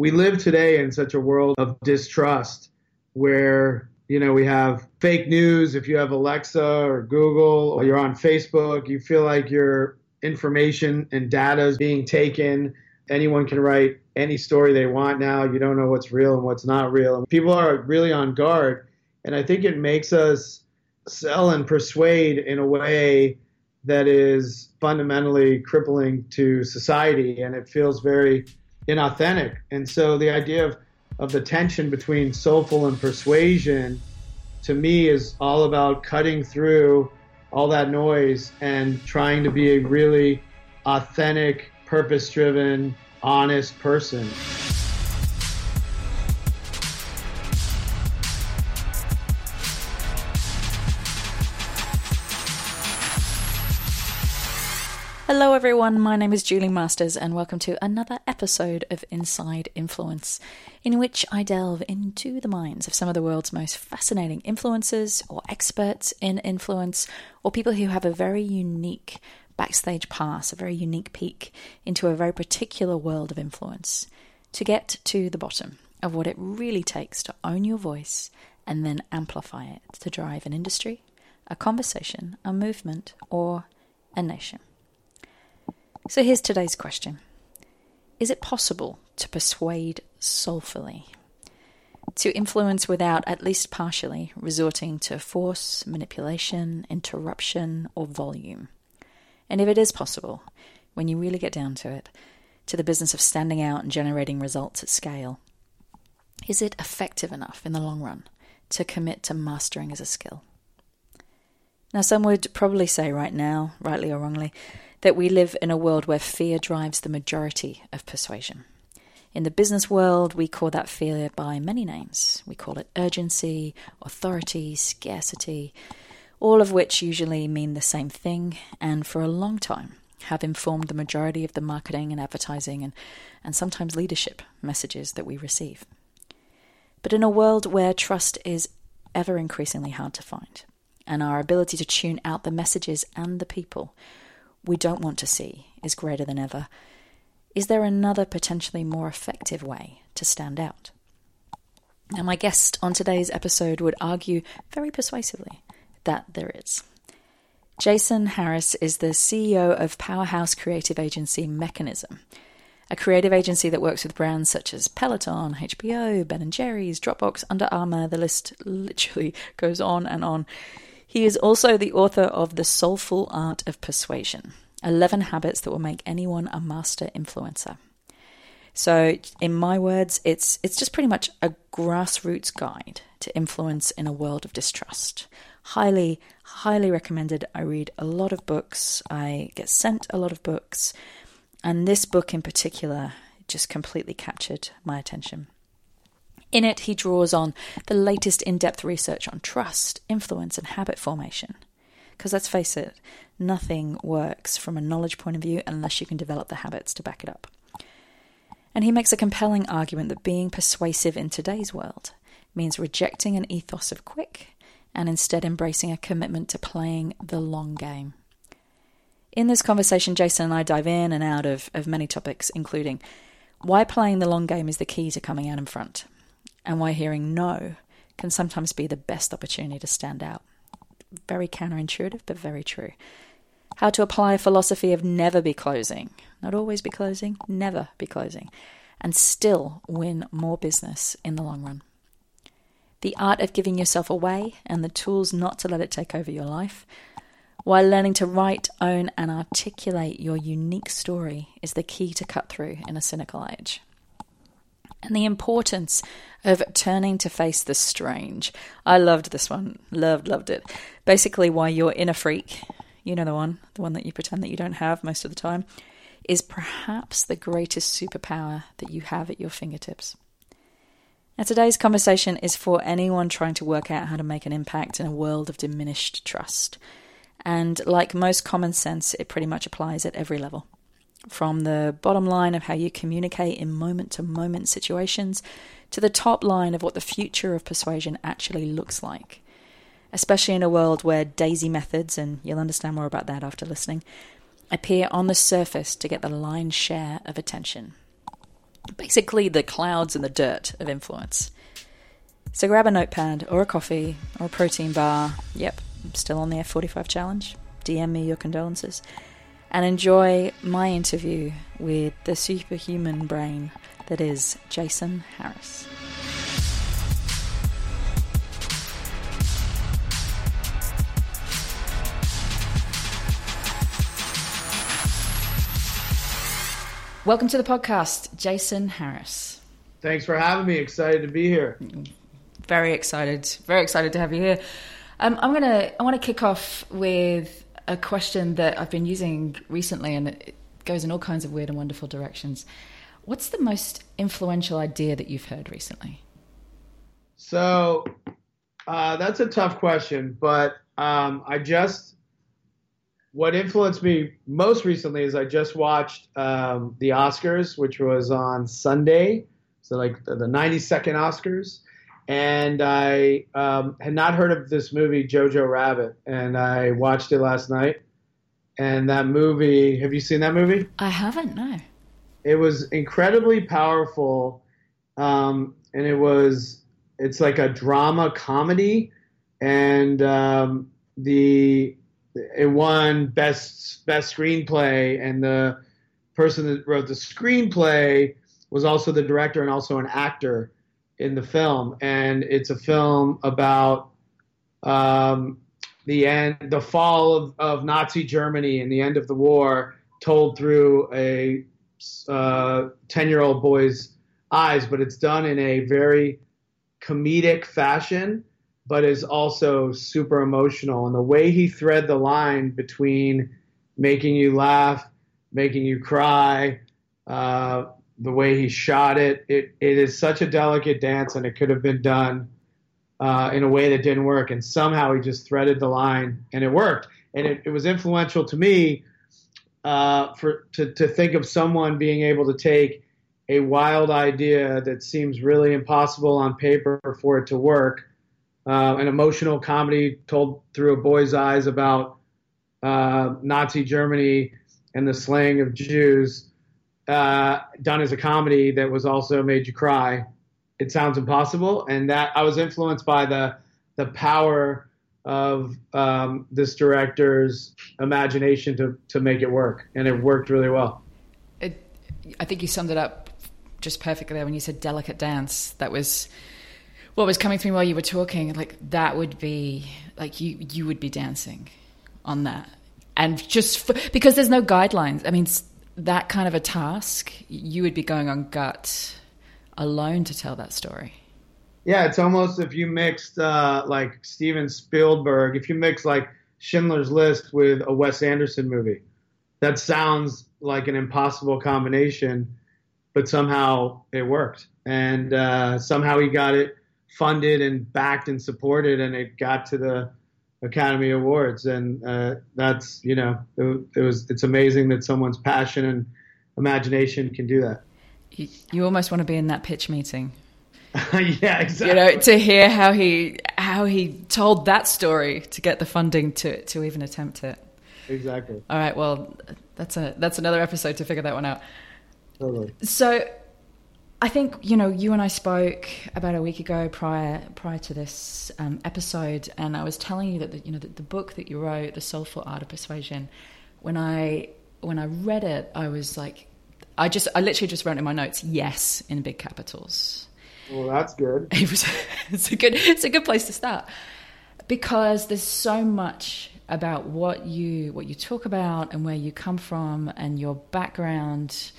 we live today in such a world of distrust where you know we have fake news. If you have alexa or google or you're on facebook you feel like your information and data is being taken. Anyone can write any story they want now. You don't know what's real and what's not real. And people are really on guard. And i think it makes us sell and persuade in a way that is fundamentally crippling to society. And it feels very inauthentic. And so the idea of, of the tension between soulful and persuasion to me is all about cutting through all that noise and trying to be a really authentic, purpose driven, honest person. Hello, everyone. My name is Julie Masters, and welcome to another episode of Inside Influence, in which I delve into the minds of some of the world's most fascinating influencers, or experts in influence, or people who have a very unique backstage pass, a very unique peek into a very particular world of influence, to get to the bottom of what it really takes to own your voice and then amplify it to drive an industry, a conversation, a movement, or a nation. So here's today's question Is it possible to persuade soulfully? To influence without, at least partially, resorting to force, manipulation, interruption, or volume? And if it is possible, when you really get down to it, to the business of standing out and generating results at scale, is it effective enough in the long run to commit to mastering as a skill? Now, some would probably say right now, rightly or wrongly, that we live in a world where fear drives the majority of persuasion. In the business world, we call that fear by many names. We call it urgency, authority, scarcity, all of which usually mean the same thing, and for a long time have informed the majority of the marketing and advertising and, and sometimes leadership messages that we receive. But in a world where trust is ever increasingly hard to find, and our ability to tune out the messages and the people we don't want to see is greater than ever, is there another potentially more effective way to stand out? Now, my guest on today's episode would argue very persuasively that there is. Jason Harris is the CEO of powerhouse creative agency Mekanism, a creative agency that works with brands such as Peloton, HBO, Ben & Jerry's, Dropbox, Under Armour, the list literally goes on and on. He is also the author of The Soulful Art of Persuasion 11 Habits That Will Make Anyone a Master Influencer. So, in my words, it's, it's just pretty much a grassroots guide to influence in a world of distrust. Highly, highly recommended. I read a lot of books, I get sent a lot of books, and this book in particular just completely captured my attention. In it, he draws on the latest in depth research on trust, influence, and habit formation. Because let's face it, nothing works from a knowledge point of view unless you can develop the habits to back it up. And he makes a compelling argument that being persuasive in today's world means rejecting an ethos of quick and instead embracing a commitment to playing the long game. In this conversation, Jason and I dive in and out of, of many topics, including why playing the long game is the key to coming out in front, and why hearing no can sometimes be the best opportunity to stand out. Very counterintuitive, but very true. How to apply a philosophy of never be closing, not always be closing, never be closing, and still win more business in the long run. The art of giving yourself away and the tools not to let it take over your life, while learning to write, own, and articulate your unique story is the key to cut through in a cynical age and the importance of turning to face the strange. I loved this one. Loved, loved it. Basically, why your inner freak, you know the one, the one that you pretend that you don't have most of the time, is perhaps the greatest superpower that you have at your fingertips. Now, today's conversation is for anyone trying to work out how to make an impact in a world of diminished trust. And like most common sense, it pretty much applies at every level from the bottom line of how you communicate in moment to moment situations to the top line of what the future of persuasion actually looks like. Especially in a world where daisy methods, and you'll understand more about that after listening, appear on the surface to get the lion's share of attention. basically the clouds and the dirt of influence. So grab a notepad or a coffee or a protein bar. Yep, I'm still on the F45 challenge. DM me your condolences. And enjoy my interview with the superhuman brain that is Jason Harris. Welcome to the podcast, Jason Harris. Thanks for having me. Excited to be here. Very excited. Very excited to have you here. Um, I'm gonna. I want to kick off with a question that I've been using recently, and it goes in all kinds of weird and wonderful directions. What's the most influential idea that you've heard recently? So uh, that's a tough question, but um, I just what influenced me most recently is I just watched um, the Oscars, which was on Sunday, so like the, the 92nd Oscars, and I um, had not heard of this movie Jojo Rabbit, and I watched it last night. And that movie, have you seen that movie? I haven't. No. It was incredibly powerful, um, and it was it's like a drama comedy, and um, the it won best best screenplay, and the person that wrote the screenplay was also the director and also an actor in the film. And it's a film about um, the end, the fall of, of Nazi Germany and the end of the war, told through a ten year old boy's eyes, but it's done in a very comedic fashion but is also super emotional. And the way he thread the line between making you laugh, making you cry, uh, the way he shot it, it, it is such a delicate dance, and it could have been done uh, in a way that didn't work. And somehow he just threaded the line, and it worked. And it, it was influential to me uh, for to, to think of someone being able to take a wild idea that seems really impossible on paper for it to work uh, an emotional comedy told through a boy's eyes about uh, Nazi Germany and the slaying of Jews, uh, done as a comedy that was also made you cry. It sounds impossible, and that I was influenced by the the power of um, this director's imagination to to make it work, and it worked really well. It, I think you summed it up just perfectly there when you said delicate dance. That was what was coming through while you were talking, like that would be like you you would be dancing on that, and just for, because there's no guidelines. I mean, that kind of a task, you would be going on gut alone to tell that story. Yeah, it's almost if you mixed uh, like Steven Spielberg, if you mix like Schindler's List with a Wes Anderson movie, that sounds like an impossible combination, but somehow it worked, and uh, somehow he got it funded and backed and supported, and it got to the Academy Awards, and uh, that's you know it, it, was it's amazing that someone's passion and imagination can do that. You, you almost want to be in that pitch meeting. yeah, exactly. You know, to hear how he how he told that story to get the funding to to even attempt it. Exactly. All right. Well, that's a that's another episode to figure that one out. Totally. So I think you know you and I spoke about a week ago prior prior to this um, episode, and I was telling you that the, you know the, the, book that you wrote, The Soulful Art of Persuasion. When I when I read it, I was like, I just I literally just wrote in my notes, yes, in big capitals. Well, that's good. It was it's a good it's a good place to start because there's so much about what you what you talk about and where you come from and your background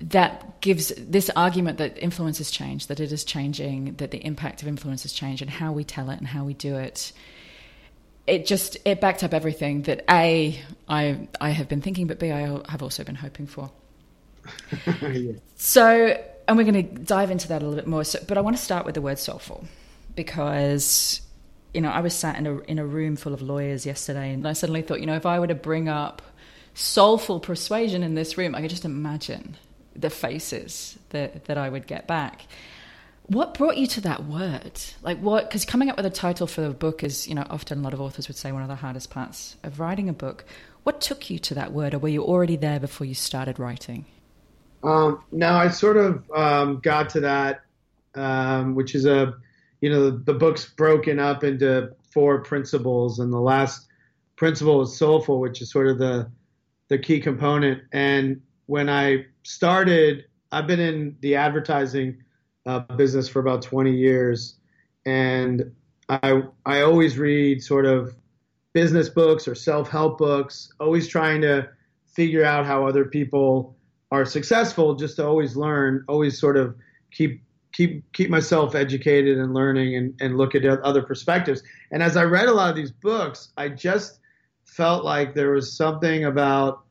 that gives this argument that influence has changed, that it is changing, that the impact of influence has changed, and how we tell it and how we do it. It just it backed up everything that a I I have been thinking, but b I have also been hoping for. yeah. So, and we're going to dive into that a little bit more. So, but I want to start with the word soulful because you know I was sat in a in a room full of lawyers yesterday, and I suddenly thought, you know, if I were to bring up soulful persuasion in this room, I could just imagine the faces that, that I would get back. What brought you to that word? Like what? Because coming up with a title for a book is, you know, often a lot of authors would say one of the hardest parts of writing a book. What took you to that word, or were you already there before you started writing? Um, now I sort of um, got to that, um, which is a, you know, the, the, book's broken up into four principles, and the last principle is soulful, which is sort of the the key component. And when I started, I've been in the advertising uh, business for about 20 years, and I I always read sort of business books or self help books, always trying to figure out how other people are successful, just to always learn, always sort of keep keep keep myself educated and learning and, and look at other perspectives. And as I read a lot of these books, I just felt like there was something about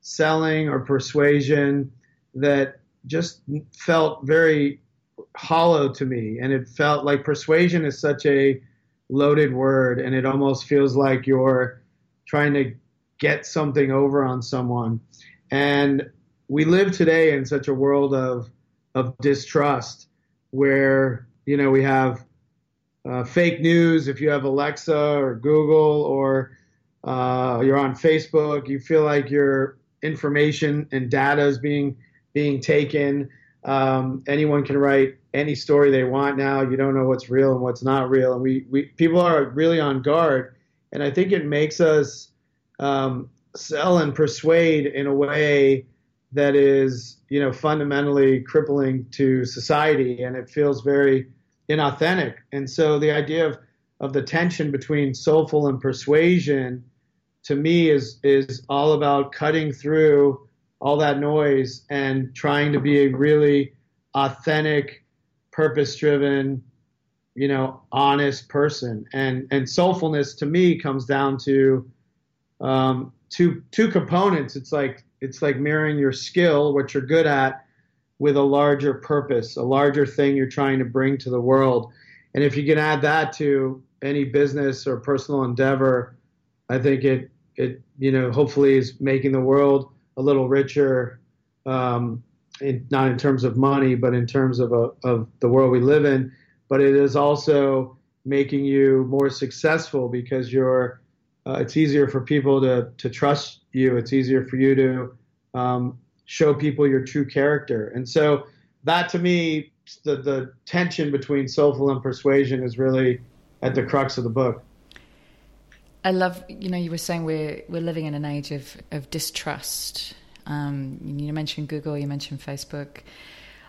selling or persuasion that just felt very hollow to me. And it felt like persuasion is such a loaded word, and it almost feels like you're trying to get something over on someone. And we live today in such a world of of distrust where you know we have uh, fake news if you have alexa or google or uh, you're on facebook you feel like your information and data is being being taken. Um, anyone can write any story they want now. You don't know what's real and what's not real. And we, we people are really on guard. And i think it makes us um, sell and persuade in a way that is, you know, fundamentally crippling to society, and it feels very inauthentic. And so the idea of of the tension between soulful and persuasion, to me, is is all about cutting through all that noise and trying to be a really authentic, purpose-driven, you know, honest person. And and soulfulness to me comes down to um, two two components. It's like it's like mirroring your skill, what you're good at, with a larger purpose, a larger thing you're trying to bring to the world. And if you can add that to any business or personal endeavor, I think it it you know hopefully is making the world a little richer, um, in, not in terms of money, but in terms of a, of the world we live in. But it is also making you more successful because you're uh, it's easier for people to to trust you. It's easier for you to um, show people your true character. And so that to me, the the tension between soulful and persuasion is really at the crux of the book. I love, you know, you were saying we're we're living in an age of of distrust. Um, you mentioned Google, you mentioned Facebook.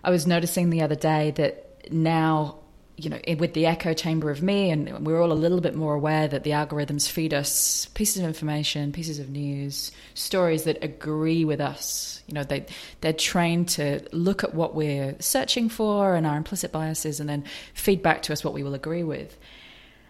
I was noticing the other day that now you know, with the echo chamber of me, and we're all a little bit more aware that the algorithms feed us pieces of information, pieces of news, stories that agree with us. You know, they they're trained to look at what we're searching for and our implicit biases, and then feed back to us what we will agree with.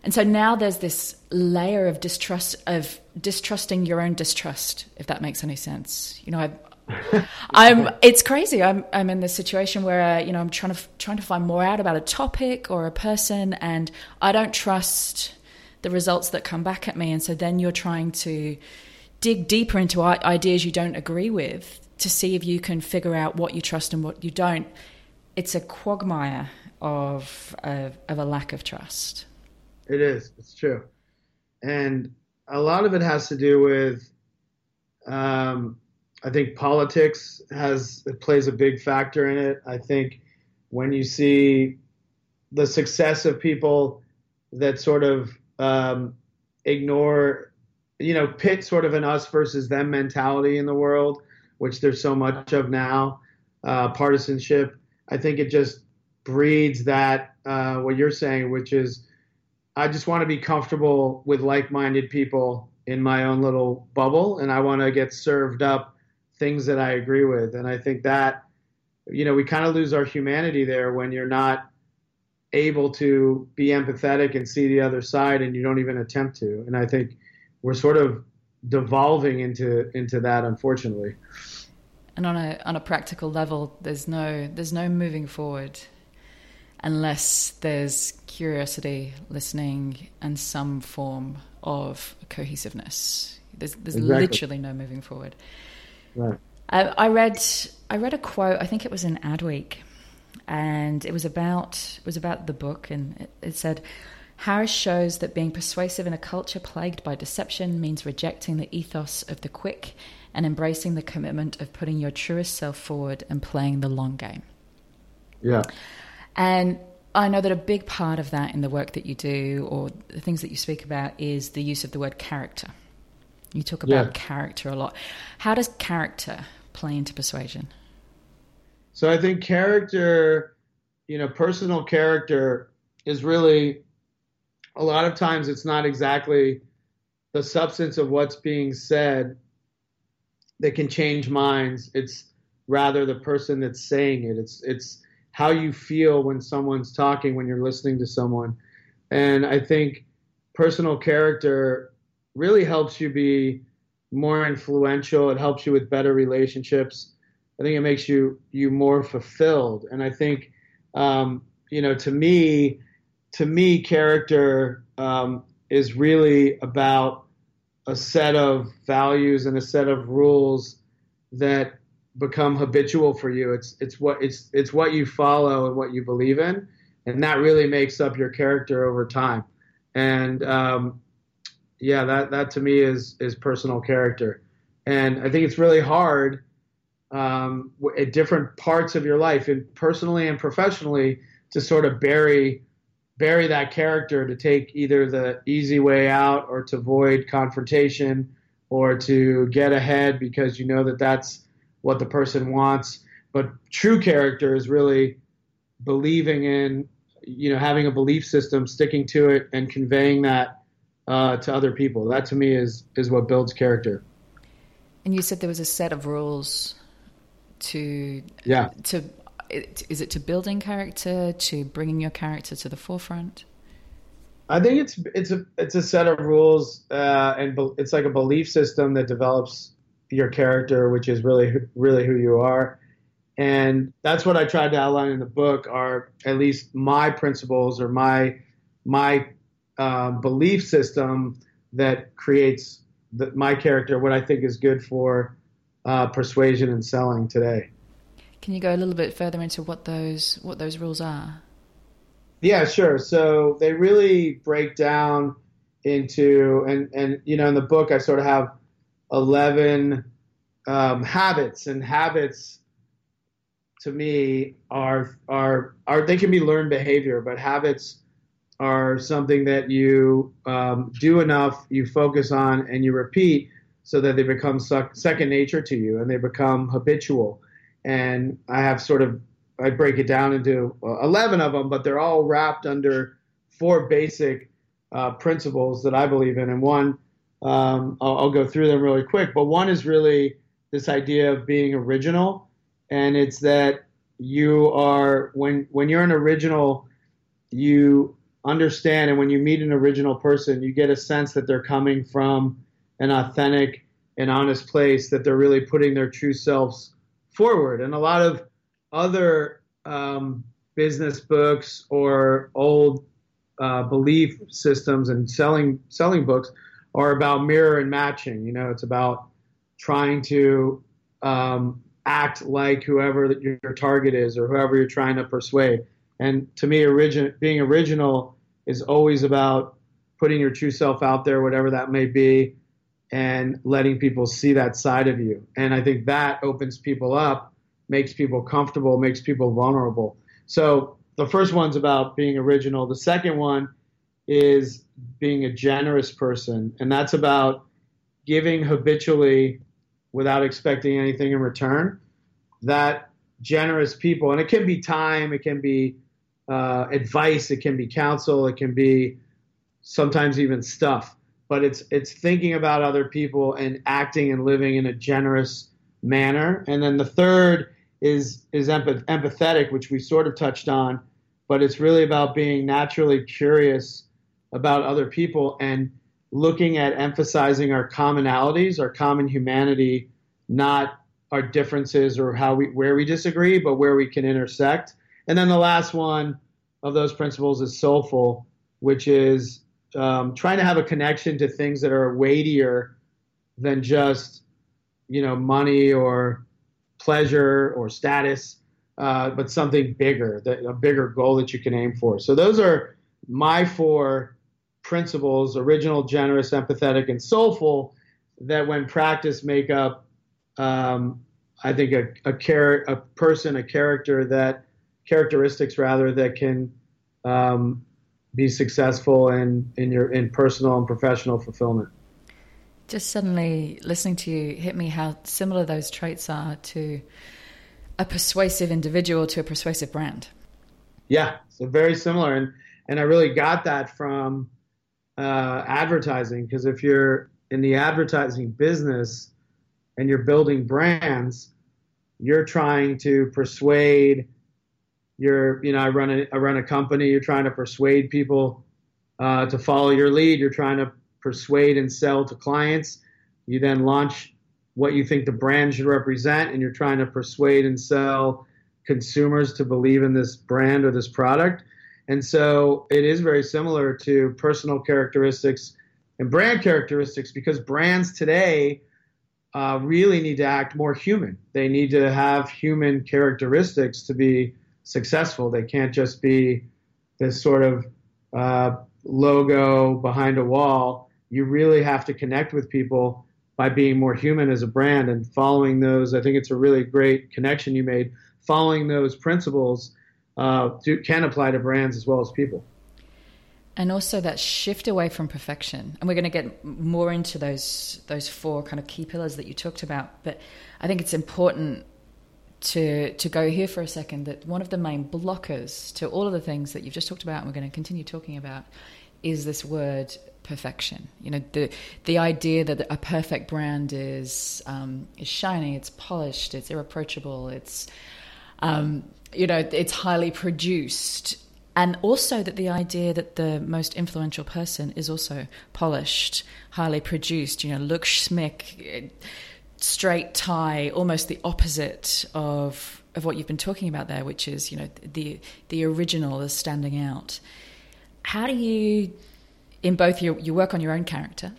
And so now there's this layer of distrust of distrusting your own distrust, if that makes any sense. You know, I, I'm. It's crazy. I'm. I'm in this situation where uh, you know I'm trying to trying to find more out about a topic or a person, and I don't trust the results that come back at me. And so then you're trying to dig deeper into ideas you don't agree with to see if you can figure out what you trust and what you don't. It's a quagmire of of, of a lack of trust. It is. It's true, and a lot of it has to do with. Um, I think politics has plays a big factor in it. I think when you see the success of people that sort of um, ignore, you know, pit sort of an us versus them mentality in the world, which there's so much of now, uh, partisanship. I think it just breeds that uh, what you're saying, which is I just want to be comfortable with like-minded people in my own little bubble, and I want to get served up things that I agree with. And I think that, you know, we kind of lose our humanity there when you're not able to be empathetic and see the other side and you don't even attempt to. And I think we're sort of devolving into into that unfortunately. And on a on a practical level there's no there's no moving forward unless there's curiosity, listening and some form of cohesiveness. There's there's exactly. literally no moving forward. Right. I, I read I read a quote. I think it was in Adweek, and it was about it was about the book, and it, it said, Harris shows that being persuasive in a culture plagued by deception means rejecting the ethos of the quick and embracing the commitment of putting your truest self forward and playing the long game. Yeah. And I know that a big part of that in the work that you do or the things that you speak about is the use of the word character. You talk about yeah. character a lot. How does character play into persuasion? So I think character, you know, personal character is really a lot of times it's not exactly the substance of what's being said that can change minds. It's rather the person that's saying it. It's it's how you feel when someone's talking when you're listening to someone. And I think personal character really helps you be more influential. It helps you with better relationships. I think it makes you you more fulfilled. And I think um, you know to me to me character um, is really about a set of values and a set of rules that become habitual for you. It's it's what it's it's what you follow and what you believe in, and that really makes up your character over time. And um, yeah, that that to me is is personal character, and I think it's really hard um, at different parts of your life, and personally and professionally, to sort of bury bury that character to take either the easy way out or to avoid confrontation or to get ahead because you know that that's what the person wants. But true character is really believing in, you know, having a belief system, sticking to it, and conveying that uh, to other people. That to me is is what builds character. And you said there was a set of rules to yeah to is it to building character to bringing your character to the forefront i think it's it's a it's a set of rules uh, and it's like a belief system that develops your character, which is really really who you are. And that's what I tried to outline in the book are at least my principles or my my uh, belief system that creates the, my character, what I think is good for uh, persuasion and selling today. Can you go a little bit further into what those what those rules are? Yeah, sure. So they really break down into and and you know in the book I sort of have 11 um, habits, and habits to me are are are they can be learned behavior, but habits are something that you um, do enough, you focus on, and you repeat, so that they become second nature to you, and they become habitual. And I have sort of I break it down into uh, 11 of them, but they're all wrapped under four basic uh, principles that I believe in. And one um, I'll, I'll, go through them really quick, but one is really this idea of being original, and it's that you are when when you're an original, you understand, and when you meet an original person, you get a sense that they're coming from an authentic and honest place, that they're really putting their true selves forward. And a lot of other um, business books or old uh, belief systems and selling selling books are about mirror and matching. You know, it's about trying to um, act like whoever your target is or whoever you're trying to persuade. And to me, origin, being original is always about putting your true self out there, whatever that may be, and letting people see that side of you. And I think that opens people up, makes people comfortable, makes people vulnerable. So the first one's about being original. The second one is being a generous person, and that's about giving habitually without expecting anything in return. That generous people, and it can be time, it can be uh, advice, it can be counsel, it can be sometimes even stuff. But it's it's thinking about other people and acting and living in a generous manner. And then the third is is empath- empathetic, which we sort of touched on, but it's really about being naturally curious about other people and looking at emphasizing our commonalities, our common humanity, not our differences or how we where we disagree, but where we can intersect. And then the last one of those principles is soulful, which is um, trying to have a connection to things that are weightier than just you know money or pleasure or status, uh, but something bigger, that, a bigger goal that you can aim for. So those are my four principles original, generous, empathetic, and soulful that, when practiced, make up, um, I think, a, a, char- a person, a character that, characteristics rather, that can um, be successful in, in your in personal and professional fulfillment. Just suddenly listening to you hit me how similar those traits are to a persuasive individual to a persuasive brand. Yeah, so very similar, and and I really got that from uh, advertising because if you're in the advertising business and you're building brands, you're trying to persuade. You're, you know, I run a I run a company. You're trying to persuade people uh, to follow your lead. You're trying to persuade and sell to clients. You then launch what you think the brand should represent, and you're trying to persuade and sell consumers to believe in this brand or this product. And so it is very similar to personal characteristics and brand characteristics because brands today uh, really need to act more human. They need to have human characteristics to be successful. They can't just be this sort of uh, logo behind a wall. You really have to connect with people by being more human as a brand and following those. I think it's a really great connection you made. Following those principles uh, can apply to brands as well as people. And also that shift away from perfection, and we're going to get more into those those four kind of key pillars that you talked about. But I think it's important to to go here for a second that one of the main blockers to all of the things that you've just talked about, and we're going to continue talking about, is this word perfection. You know, the the idea that a perfect brand is um, is shiny, it's polished, it's irreproachable, it's um, you know, it's highly produced. And also that the idea that the most influential person is also polished, highly produced, you know, look schmick, straight tie, almost the opposite of of what you've been talking about there, which is, you know, the the original is standing out. How do you in both your, your work on your own character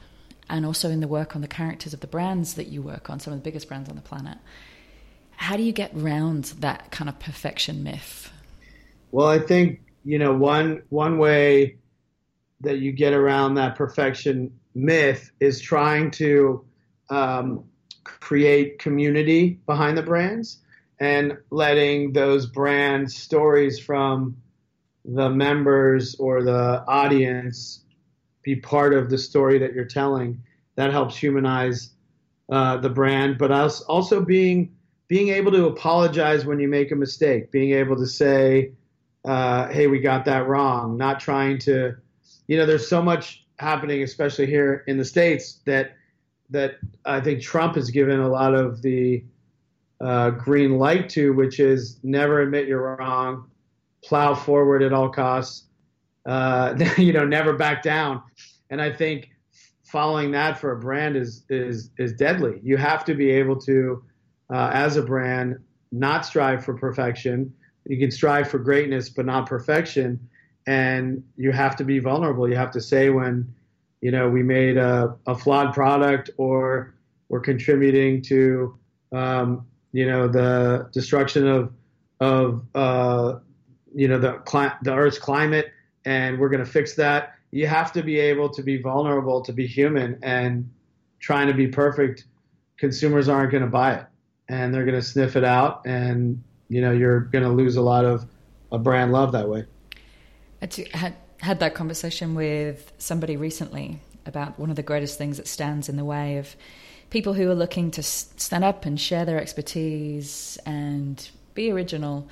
and also in the work on the characters of the brands that you work on, some of the biggest brands on the planet. How do you get around that kind of perfection myth? Well, I think you know one one way that you get around that perfection myth is trying to um, create community behind the brands and letting those brand stories from the members or the audience be part of the story that you're telling. That helps humanize uh, the brand, but also being being able to apologize when you make a mistake, being able to say, uh, "Hey, we got that wrong." Not trying to, you know, there's so much happening, especially here in the states, that that I think Trump has given a lot of the uh, green light to, which is never admit you're wrong, plow forward at all costs, uh, you know, never back down. And I think following that for a brand is is is deadly. You have to be able to, uh, as a brand, not strive for perfection. You can strive for greatness, but not perfection. And you have to be vulnerable. You have to say when, you know, we made a, a flawed product or we're contributing to, um, you know, the destruction of of uh, you know the cli- the Earth's climate and we're going to fix that. You have to be able to be vulnerable, to be human, and trying to be perfect. Consumers aren't going to buy it, and they're going to sniff it out, and you know you're going to lose a lot of a brand love that way. I had had that conversation with somebody recently about one of the greatest things that stands in the way of people who are looking to stand up and share their expertise and be original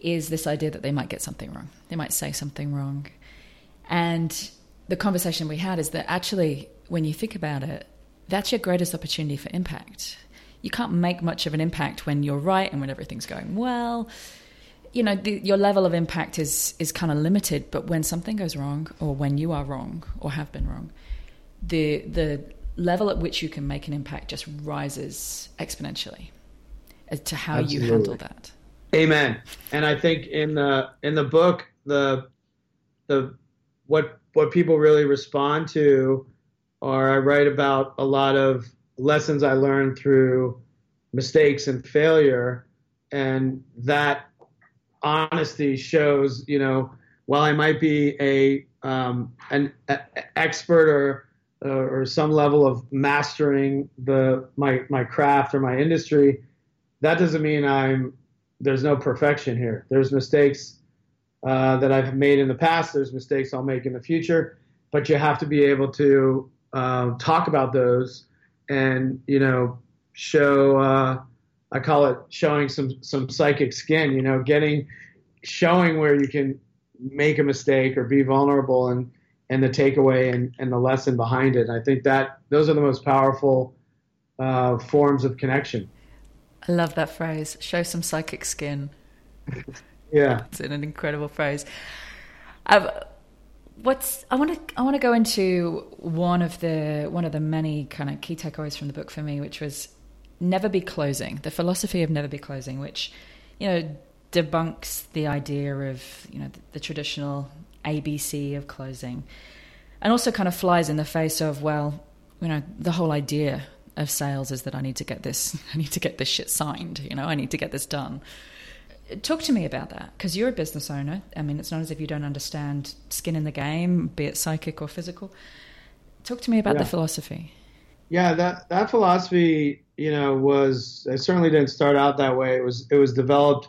is this idea that they might get something wrong. They might say something wrong. And the conversation we had is that actually, when you think about it, that's your greatest opportunity for impact. You can't make much of an impact when you're right and when everything's going well. You know, the, your level of impact is is kind of limited. But when something goes wrong, or when you are wrong, or have been wrong, the the level at which you can make an impact just rises exponentially as to how Absolutely. you handle that. Amen. And I think in the in the book, the the what what people really respond to are I write about a lot of lessons I learned through mistakes and failure, and that honesty shows, you know, while I might be a um, an a, expert or or some level of mastering the my my craft or my industry, that doesn't mean I'm there's no perfection here. There's mistakes uh, that I've made in the past. There's mistakes I'll make in the future, but you have to be able to uh, talk about those and you know show. Uh, I call it showing some some psychic skin. You know, getting showing where you can make a mistake or be vulnerable and and the takeaway and, and the lesson behind it. I think that those are the most powerful uh, forms of connection. I love that phrase. Show some psychic skin. yeah, it's an incredible phrase. I've, what's I want to I want to go into one of the one of the many kind of key takeaways from the book for me, which was never be closing. The philosophy of never be closing, which you know debunks the idea of you know the, the traditional ABC of closing, and also kind of flies in the face of well, you know, the whole idea of sales is that I need to get this, I need to get this shit signed. You know, I need to get this done. Talk to me about that because you're a business owner. I mean, it's not as if you don't understand skin in the game, be it psychic or physical. Talk to me about yeah. the philosophy. Yeah, that that philosophy, you know, was I certainly didn't start out that way. It was it was developed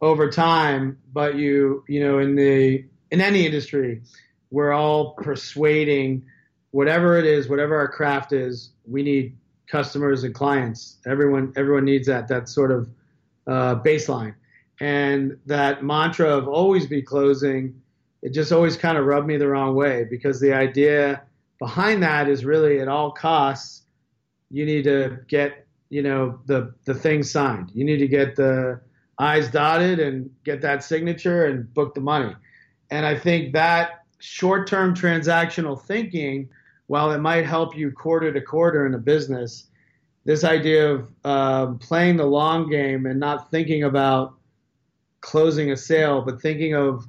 over time, but you you know in the in any industry, we're all persuading whatever it is, whatever our craft is, we need customers and clients. Everyone everyone needs that that sort of uh, baseline, and that mantra of always be closing. It just always kind of rubbed me the wrong way because the idea behind that is really at all costs you need to get you know the the thing signed. You need to get the I's dotted and get that signature and book the money. And I think that short term transactional thinking, while it might help you quarter to quarter in a business, this idea of uh, playing the long game and not thinking about closing a sale, but thinking of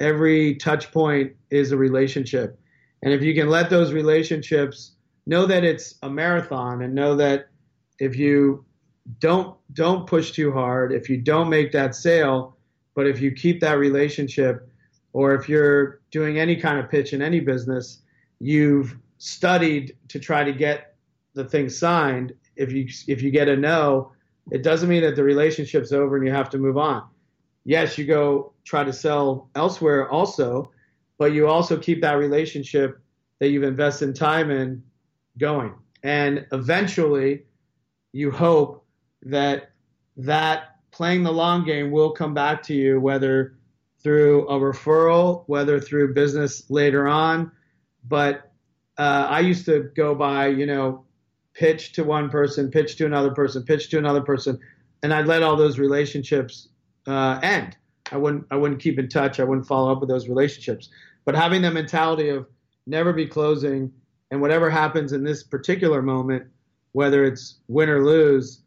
every touch point is a relationship. And if you can let those relationships know that it's a marathon and know that if you don't don't push too hard if you don't make that sale but if you keep that relationship or if you're doing any kind of pitch in any business you've studied to try to get the thing signed if you if you get a no it doesn't mean that the relationship's over and you have to move on yes you go try to sell elsewhere also but you also keep that relationship that you've invested time in going and eventually you hope that that playing the long game will come back to you, whether through a referral, whether through business later on. But uh, I used to go by, you know, pitch to one person, pitch to another person, pitch to another person, and I'd let all those relationships uh, end. I wouldn't, I wouldn't keep in touch. I wouldn't follow up with those relationships. But having the mentality of never be closing, and whatever happens in this particular moment, whether it's win or lose,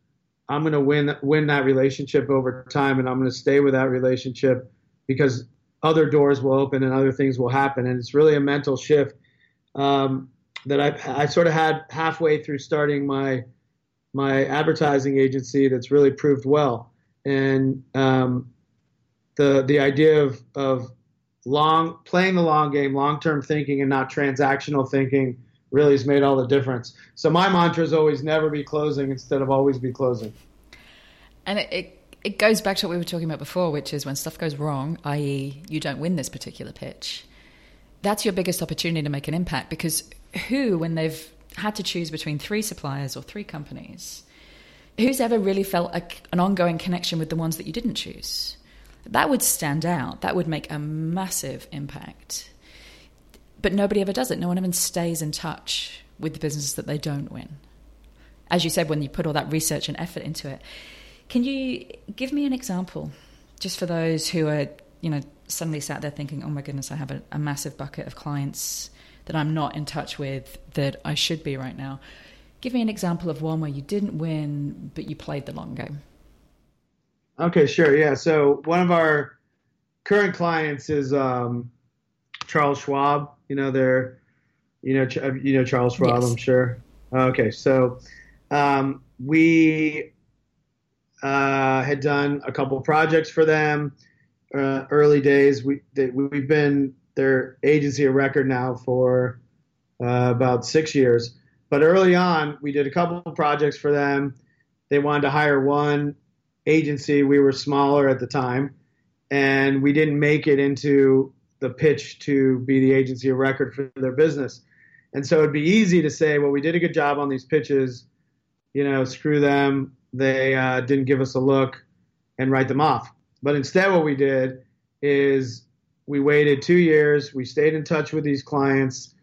I'm going to win win that relationship over time, and I'm going to stay with that relationship because other doors will open and other things will happen. And it's really a mental shift um, that I I sort of had halfway through starting my my advertising agency that's really proved well. And um, the the idea of of long playing the long game, long term thinking, and not transactional thinking really has made all the difference. So my mantra is always never be closing instead of always be closing. And it, it, it goes back to what we were talking about before, which is when stuff goes wrong, i.e., you don't win this particular pitch, that's your biggest opportunity to make an impact because who, when they've had to choose between three suppliers or three companies, who's ever really felt a, an ongoing connection with the ones that you didn't choose? That would stand out. That would make a massive impact but nobody ever does it. No one even stays in touch with the businesses that they don't win. As you said, when you put all that research and effort into it, can you give me an example, just for those who are, you know, suddenly sat there thinking, "Oh my goodness, I have a, a massive bucket of clients that I'm not in touch with that I should be right now." Give me an example of one where you didn't win, but you played the long game. Okay, sure. Yeah. So one of our current clients is um, Charles Schwab. You know, they're, you know, you know Charles Schwab, yes. I'm sure. Okay, so um, we uh, had done a couple projects for them. Uh, early days, we they, we've been their agency of record now for uh, about six years. But early on, we did a couple of projects for them. They wanted to hire one agency. We were smaller at the time, and we didn't make it into the pitch to be the agency of record for their business. And so it'd be easy to say, well, we did a good job on these pitches. You know, screw them. They uh, didn't give us a look and write them off. But instead, what we did is we waited two years. We stayed in touch with these clients.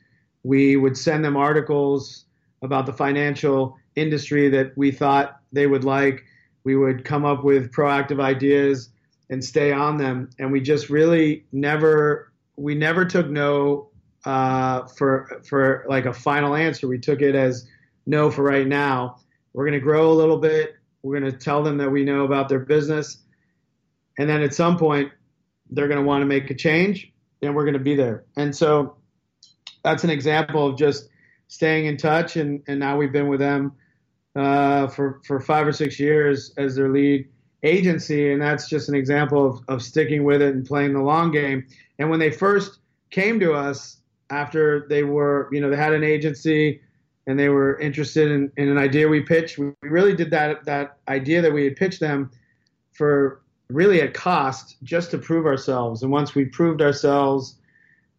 We would send them articles about the financial industry that we thought they would like. We would come up with proactive ideas and stay on them. And we just really never we never took no uh, for for like a final answer. We took it as no for right now. We're going to grow a little bit. We're going to tell them that we know about their business, and then at some point they're going to want to make a change, and we're going to be there. And so that's an example of just staying in touch. And and now we've been with them uh, for for five or six years as their lead agency, and that's just an example of, of sticking with it and playing the long game. And when they first came to us after they were, you know, they had an agency and they were interested in, in an idea we pitched, we really did that that idea that we had pitched them for really at cost just to prove ourselves. And once we proved ourselves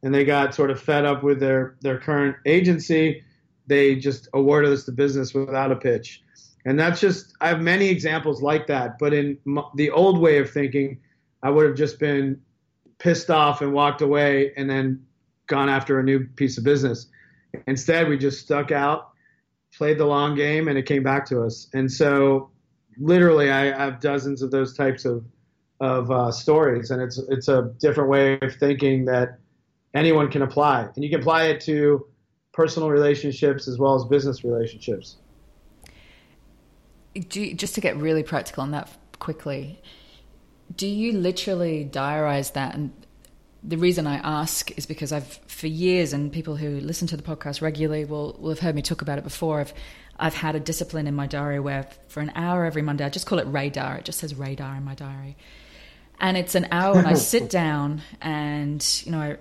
and they got sort of fed up with their, their current agency, they just awarded us the business without a pitch. And that's just, I have many examples like that. But in the old way of thinking, I would have just been pissed off and walked away and then gone after a new piece of business. Instead, we just stuck out, played the long game, and it came back to us. And so, literally, I have dozens of those types of of uh, stories, and it's it's a different way of thinking that anyone can apply, and you can apply it to personal relationships as well as business relationships do you, just to get really practical on that quickly, do you literally diarize that? And the reason I ask is because I've, for years, and people who listen to the podcast regularly will, will have heard me talk about it before. I've, I've had a discipline in my diary where for an hour every Monday, I just call it radar. It just says radar in my diary. And it's an hour and I sit down and, you know, I,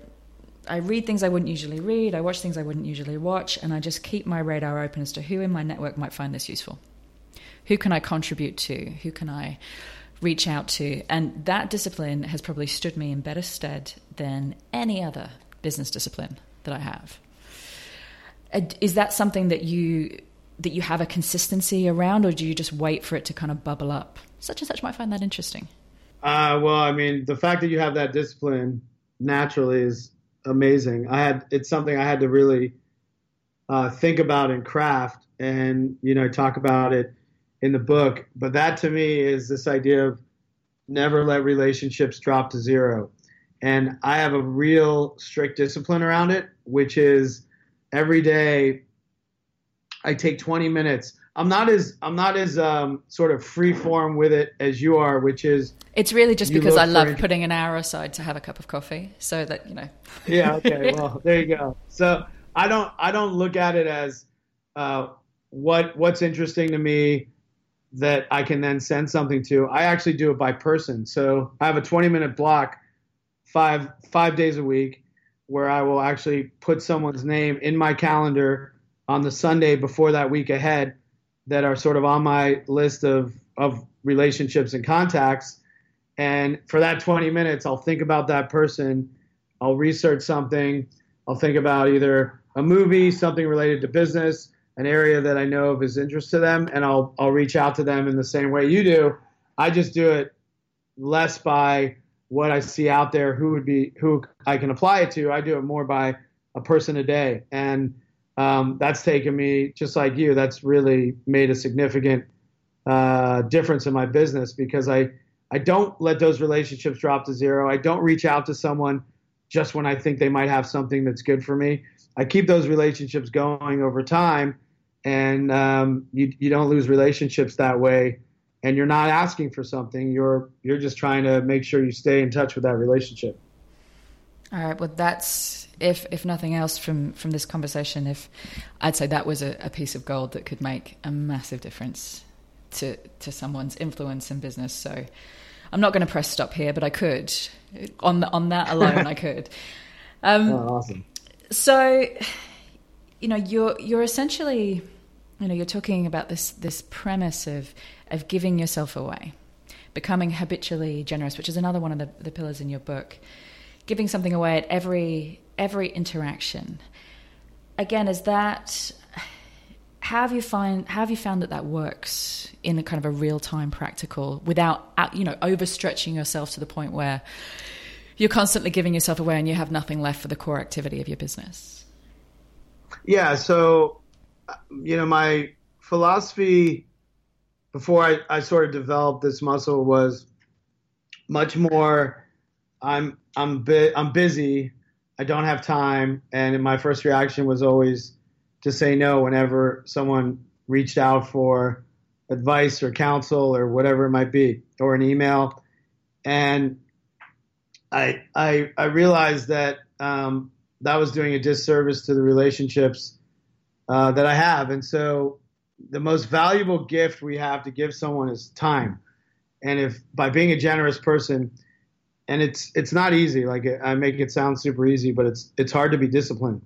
I read things I wouldn't usually read. I watch things I wouldn't usually watch. And I just keep my radar open as to who in my network might find this useful who can I contribute to? Who can I reach out to? And that discipline has probably stood me in better stead than any other business discipline that I have. Is that something that you that you have a consistency around, or do you just wait for it to kind of bubble up? Such and such might find that interesting. Uh, well, I mean, the fact that you have that discipline naturally is amazing. I had it's something I had to really uh, think about and craft, and you know, talk about it in the book. But that to me is this idea of never let relationships drop to zero. And I have a real strict discipline around it, which is every day I take 20 minutes. I'm not as I'm not as um, sort of free form with it as you are, which is it's really just because I love putting an hour aside to have a cup of coffee, so that you know. yeah. Okay. Well, there you go. So I don't I don't look at it as uh, what what's interesting to me that I can then send something to. I actually do it by person. So I have a 20 minute block five five days a week where I will actually put someone's name in my calendar on the Sunday before that week ahead that are sort of on my list of of relationships and contacts. And for that 20 minutes, I'll think about that person. I'll research something. I'll think about either a movie, something related to business, an area that I know of is interest to them, and I'll I'll reach out to them in the same way you do. I just do it less by what I see out there, who would be who I can apply it to. I do it more by a person a day, and um, that's taken me just like you. That's really made a significant uh, difference in my business because I I don't let those relationships drop to zero. I don't reach out to someone just when I think they might have something that's good for me. I keep those relationships going over time and um, you you don't lose relationships that way. And you're not asking for something. You're you're just trying to make sure you stay in touch with that relationship. All right. Well, that's if if nothing else from from this conversation. If I'd say that was a, a piece of gold that could make a massive difference to to someone's influence in business. So I'm not going to press stop here, but I could on the, on that alone. I could. Um, oh, awesome. So, you know, you're you're essentially, you know, you're talking about this this premise of of giving yourself away, becoming habitually generous, which is another one of the, the pillars in your book. Giving something away at every every interaction. Again, is that how have you find how have you found that that works in a kind of a real time practical without uh, you know overstretching yourself to the point where you're constantly giving yourself away and you have nothing left for the core activity of your business yeah so you know my philosophy before I, I sort of developed this muscle was much more i'm i'm bi- i'm busy i don't have time and my first reaction was always to say no whenever someone reached out for advice or counsel or whatever it might be, or an email. And I I, I realized that um, that was doing a disservice to the relationships uh, that I have. And so the most valuable gift we have to give someone is time. And if by being a generous person, and it's it's not easy. Like I make it sound super easy, but it's it's hard to be disciplined.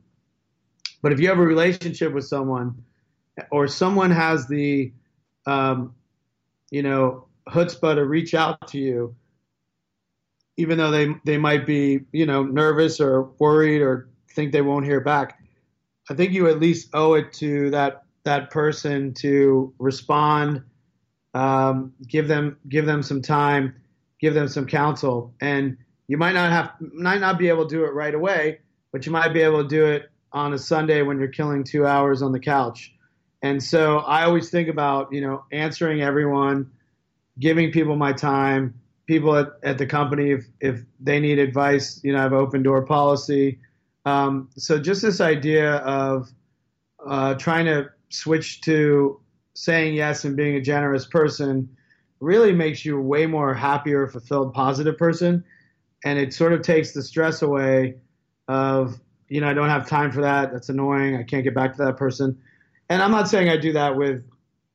But if you have a relationship with someone, or someone has the, um, you know, chutzpah to reach out to you, even though they they might be, you know, nervous or worried or think they won't hear back, I think you at least owe it to that that person to respond, um, give them give them some time, give them some counsel, and you might not have might not be able to do it right away, but you might be able to do it on a Sunday when you're killing two hours on the couch. And so I always think about, you know, answering everyone, giving people my time, people at, at the company, if, if they need advice, you know, I have open door policy. Um, so just this idea of uh, trying to switch to saying yes and being a generous person really makes you way more happier, fulfilled, positive person. And it sort of takes the stress away of you know, I don't have time for that. That's annoying. I can't get back to that person. And I'm not saying I do that with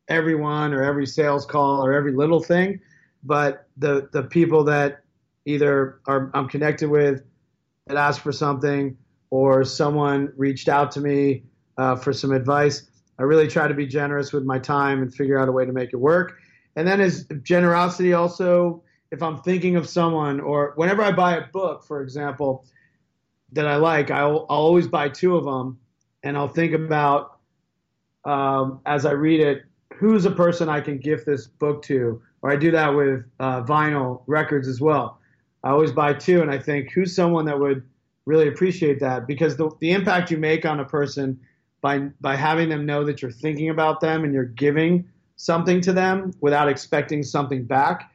everyone or every sales call or every little thing, but the the people that either are I'm connected with that ask for something or someone reached out to me uh, for some advice. I really try to be generous with my time and figure out a way to make it work. And then is generosity also if I'm thinking of someone or whenever I buy a book, for example, that I like, I'll, I'll always buy two of them, and I'll think about um, as I read it, who's a person I can gift this book to, or I do that with uh, vinyl records as well. I always buy two, and I think who's someone that would really appreciate that because the the impact you make on a person by by having them know that you're thinking about them and you're giving something to them without expecting something back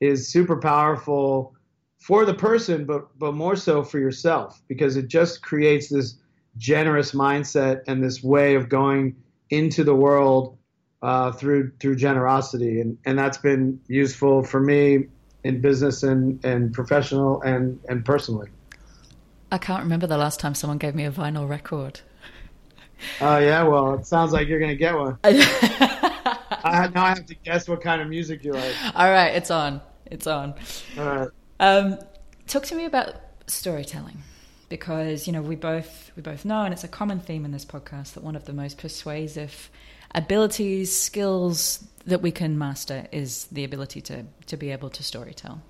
is super powerful for the person, but but more so for yourself because it just creates this generous mindset and this way of going into the world uh, through through generosity, and and that's been useful for me in business and and professional and and personally. I can't remember the last time someone gave me a vinyl record. Oh yeah, well, it sounds like you're gonna get one. I, now I have to guess what kind of music you like. All right, it's on. It's on. All right. Um, talk to me about storytelling because you know we both we both know and it's a common theme in this podcast that one of the most persuasive abilities skills that we can master is the ability to to be able to storytell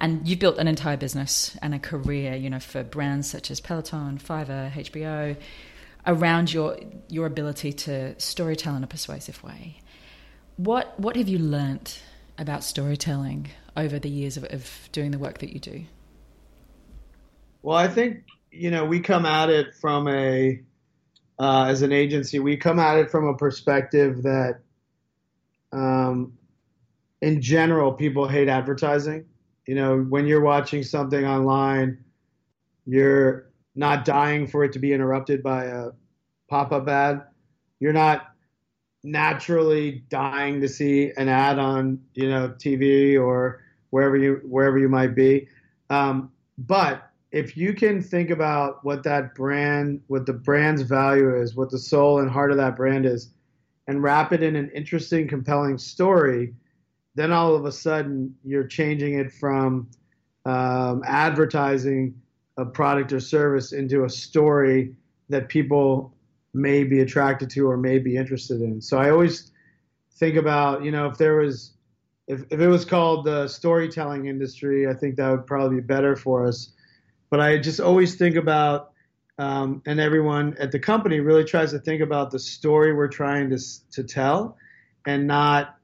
and you've built an entire business and a career you know for brands such as peloton fiverr hbo around your your ability to storytell in a persuasive way what what have you learnt about storytelling over the years of, of doing the work that you do? Well, I think you know we come at it from a uh, as an agency we come at it from a perspective that um, in general people hate advertising. You know, when you're watching something online, you're not dying for it to be interrupted by a pop-up ad. You're not naturally dying to see an ad on you know TV or wherever you wherever you might be. Um, but if you can think about what that brand, what the brand's value is, what the soul and heart of that brand is, and wrap it in an interesting, compelling story, then all of a sudden you're changing it from um, advertising a product or service into a story that people may be attracted to or may be interested in. So I always think about, you know, if there was, if, if it was called the storytelling industry, I think that would probably be better for us. But I just always think about, um, and everyone at the company really tries to think about the story we're trying to, to tell and not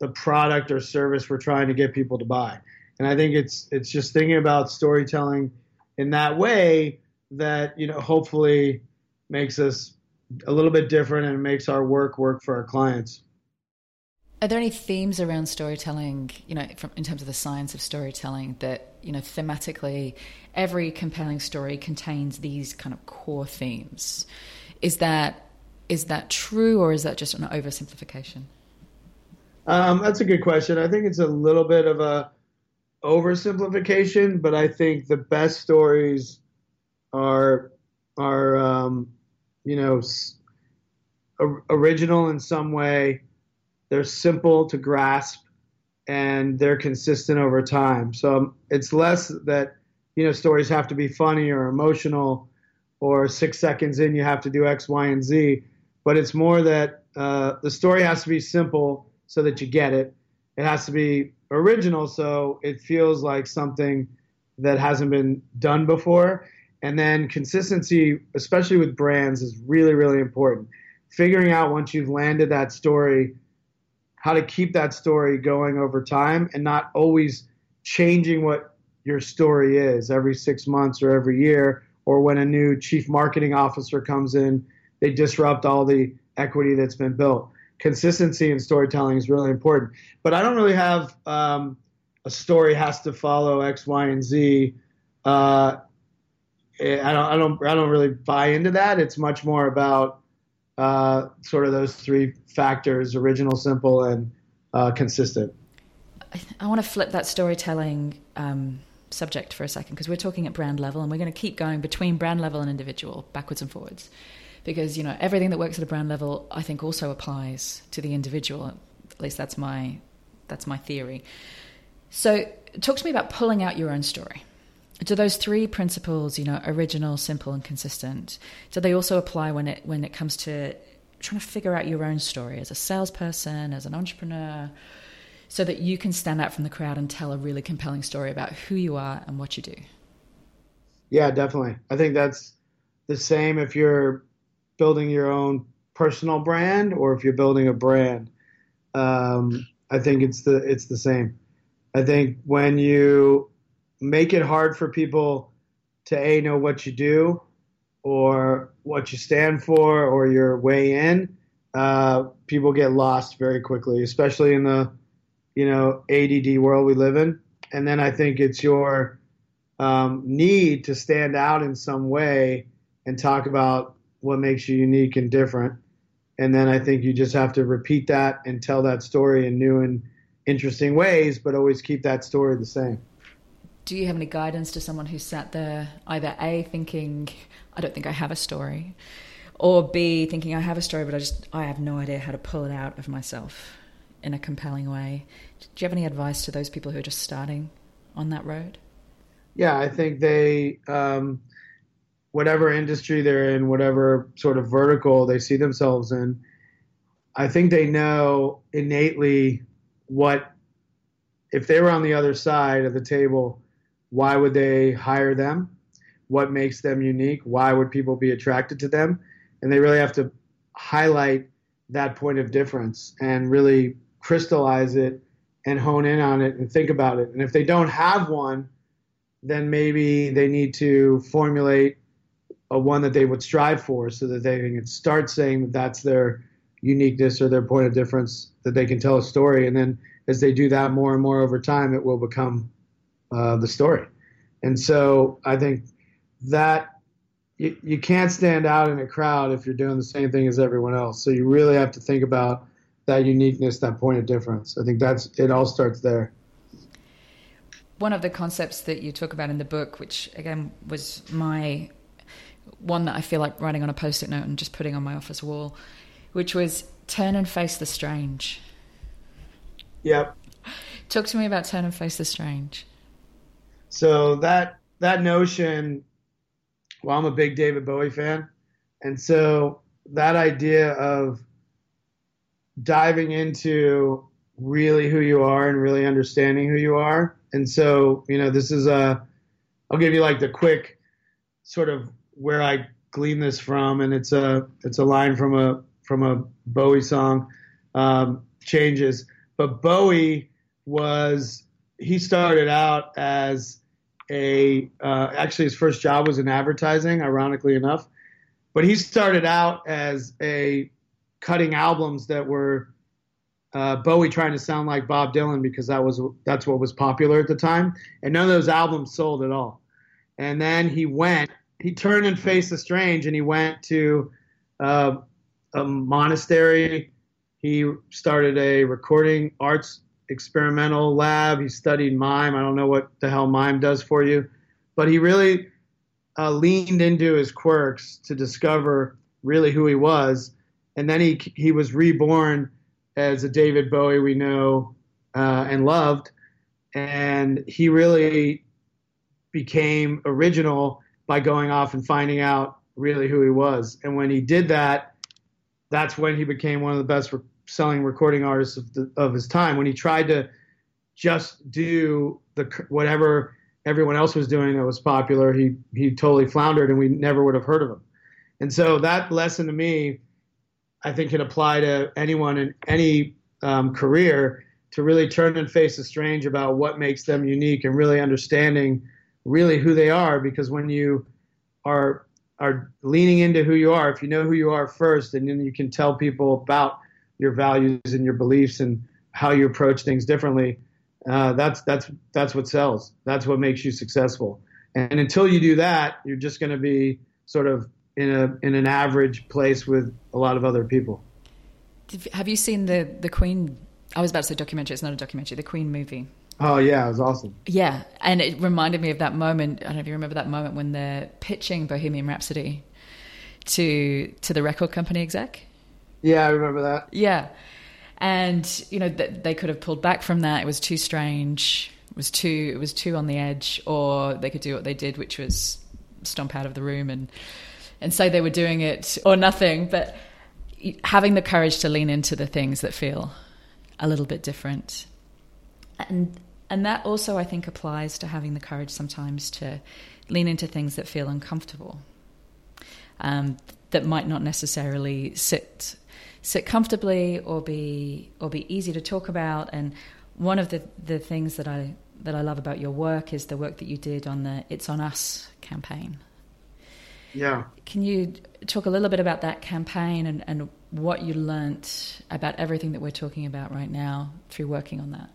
the product or service we're trying to get people to buy. And I think it's it's just thinking about storytelling in that way that you know hopefully makes us a little bit different and makes our work work for our clients. Are there any themes around storytelling, you know, from, in terms of the science of storytelling that, you know, thematically every compelling story contains these kind of core themes? Is that is that true or is that just an oversimplification? Um, that's a good question. I think it's a little bit of a oversimplification, but I think the best stories are are um, you know original in some way. They're simple to grasp, and they're consistent over time. So um, it's less that you know stories have to be funny or emotional, or six seconds in you have to do X, Y, and Z. But it's more that uh, the story has to be simple so that you get it. It has to be original so it feels like something that hasn't been done before. And then consistency, especially with brands, is really, really important. Figuring out once you've landed that story, how to keep that story going over time and not always changing what your story is every six months or every year, or when a new chief marketing officer comes in, they disrupt all the equity that's been built consistency in storytelling is really important. But I don't really have um, a story has to follow X, Y, and Z. Uh, I don't, I don't, I don't really buy into that. It's much more about uh, sort of those three factors: original, simple, and uh, consistent. I, I, want to flip that storytelling um, subject for a second because we're talking at brand level, and we're going to keep going between brand level and individual, backwards and forwards because you know everything that works at a brand level I think also applies to the individual at least that's my that's my theory so talk to me about pulling out your own story do those three principles you know original simple and consistent do they also apply when it when it comes to trying to figure out your own story as a salesperson as an entrepreneur so that you can stand out from the crowd and tell a really compelling story about who you are and what you do yeah definitely i think that's the same if you're building your own personal brand or if you're building a brand. Um, I think it's the it's the same. I think when you make it hard for people to a know what you do or what you stand for or your way in, uh, people get lost very quickly, especially in the you know ADD world we live in. And then I think it's your um, need to stand out in some way and talk about what makes you unique and different. And then I think you just have to repeat that and tell that story in new and interesting ways, but always keep that story the same. Do you have any guidance to someone who sat there, either A, thinking, I don't think I have a story, or B, thinking I have a story, but I just I have no idea how to pull it out of myself in a compelling way? Do you have any advice to those people who are just starting on that road? Yeah, I think they um, whatever industry they're in, whatever sort of vertical they see themselves in, I think they know innately what, if they were on the other side of the table, why would they hire them? What makes them unique? Why would people be attracted to them? And they really have to highlight that point of difference and really crystallize it and hone in on it and think about it. And if they don't have one, then maybe they need to formulate a one that they would strive for so that they can start saying that that's their uniqueness or their point of difference that they can tell a story and then as they do that more and more over time it will become uh, the story and so i think that you, you can't stand out in a crowd if you're doing the same thing as everyone else so you really have to think about that uniqueness that point of difference i think that's it all starts there one of the concepts that you talk about in the book which again was my one that I feel like writing on a post it note and just putting on my office wall, which was turn and face the strange. Yep. Talk to me about turn and face the strange. So that that notion. Well, I'm a big David Bowie fan, and so that idea of diving into really who you are and really understanding who you are. And so, you know, this is a, I'll give you like the quick sort of where I glean this from, and it's a, it's a line from a, from a Bowie song, um, changes. But Bowie was, he started out as a, uh, actually his first job was in advertising, ironically enough. But he started out as a cutting albums that were uh, Bowie trying to sound like Bob Dylan because that was that's what was popular at the time, and none of those albums sold at all. And then he went, he turned and faced the strange, and he went to uh, a monastery. He started a recording arts experimental lab. He studied mime. I don't know what the hell mime does for you, but he really uh, leaned into his quirks to discover really who he was. And then he he was reborn as a David Bowie we know uh, and loved, and he really became original by going off and finding out really who he was. And when he did that, that's when he became one of the best selling recording artists of, the, of his time. When he tried to just do the whatever everyone else was doing that was popular, he he totally floundered, and we never would have heard of him. And so that lesson to me I think can apply to anyone in any um, career to really turn and face the strange about what makes them unique and really understanding really who they are because when you are are leaning into who you are if you know who you are first and then you can tell people about your values and your beliefs and how you approach things differently uh, that's that's that's what sells that's what makes you successful and until you do that you're just going to be sort of in a in an average place with a lot of other people. Have you seen the the Queen? I was about to say documentary. It's not a documentary. The Queen movie. Oh yeah, it was awesome. Yeah, and it reminded me of that moment. I don't know if you remember that moment when they're pitching Bohemian Rhapsody to to the record company exec. Yeah, I remember that. Yeah, and you know they could have pulled back from that. It was too strange. It was too it was too on the edge, or they could do what they did, which was stomp out of the room and and say they were doing it or nothing, but having the courage to lean into the things that feel a little bit different. And and that also I think applies to having the courage sometimes to lean into things that feel uncomfortable. Um, that might not necessarily sit sit comfortably or be or be easy to talk about. And one of the, the things that I that I love about your work is the work that you did on the It's on Us campaign. Yeah. Can you talk a little bit about that campaign and, and what you learnt about everything that we're talking about right now through working on that?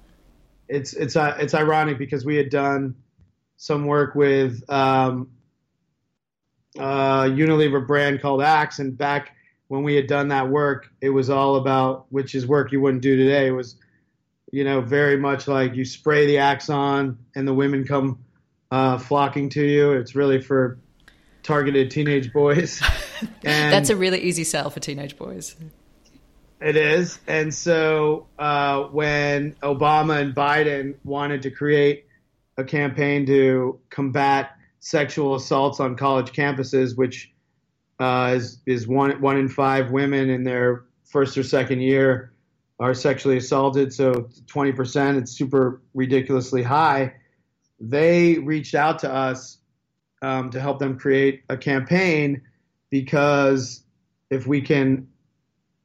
It's it's uh, it's ironic because we had done some work with um, a Unilever brand called Axe, and back when we had done that work, it was all about which is work you wouldn't do today. It was you know very much like you spray the Axe on, and the women come uh, flocking to you. It's really for targeted teenage boys. And That's a really easy sell for teenage boys. It is. And so uh, when Obama and Biden wanted to create a campaign to combat sexual assaults on college campuses, which uh, is, is one, one in five women in their first or second year are sexually assaulted. So 20%, it's super ridiculously high. They reached out to us um, to help them create a campaign because if we can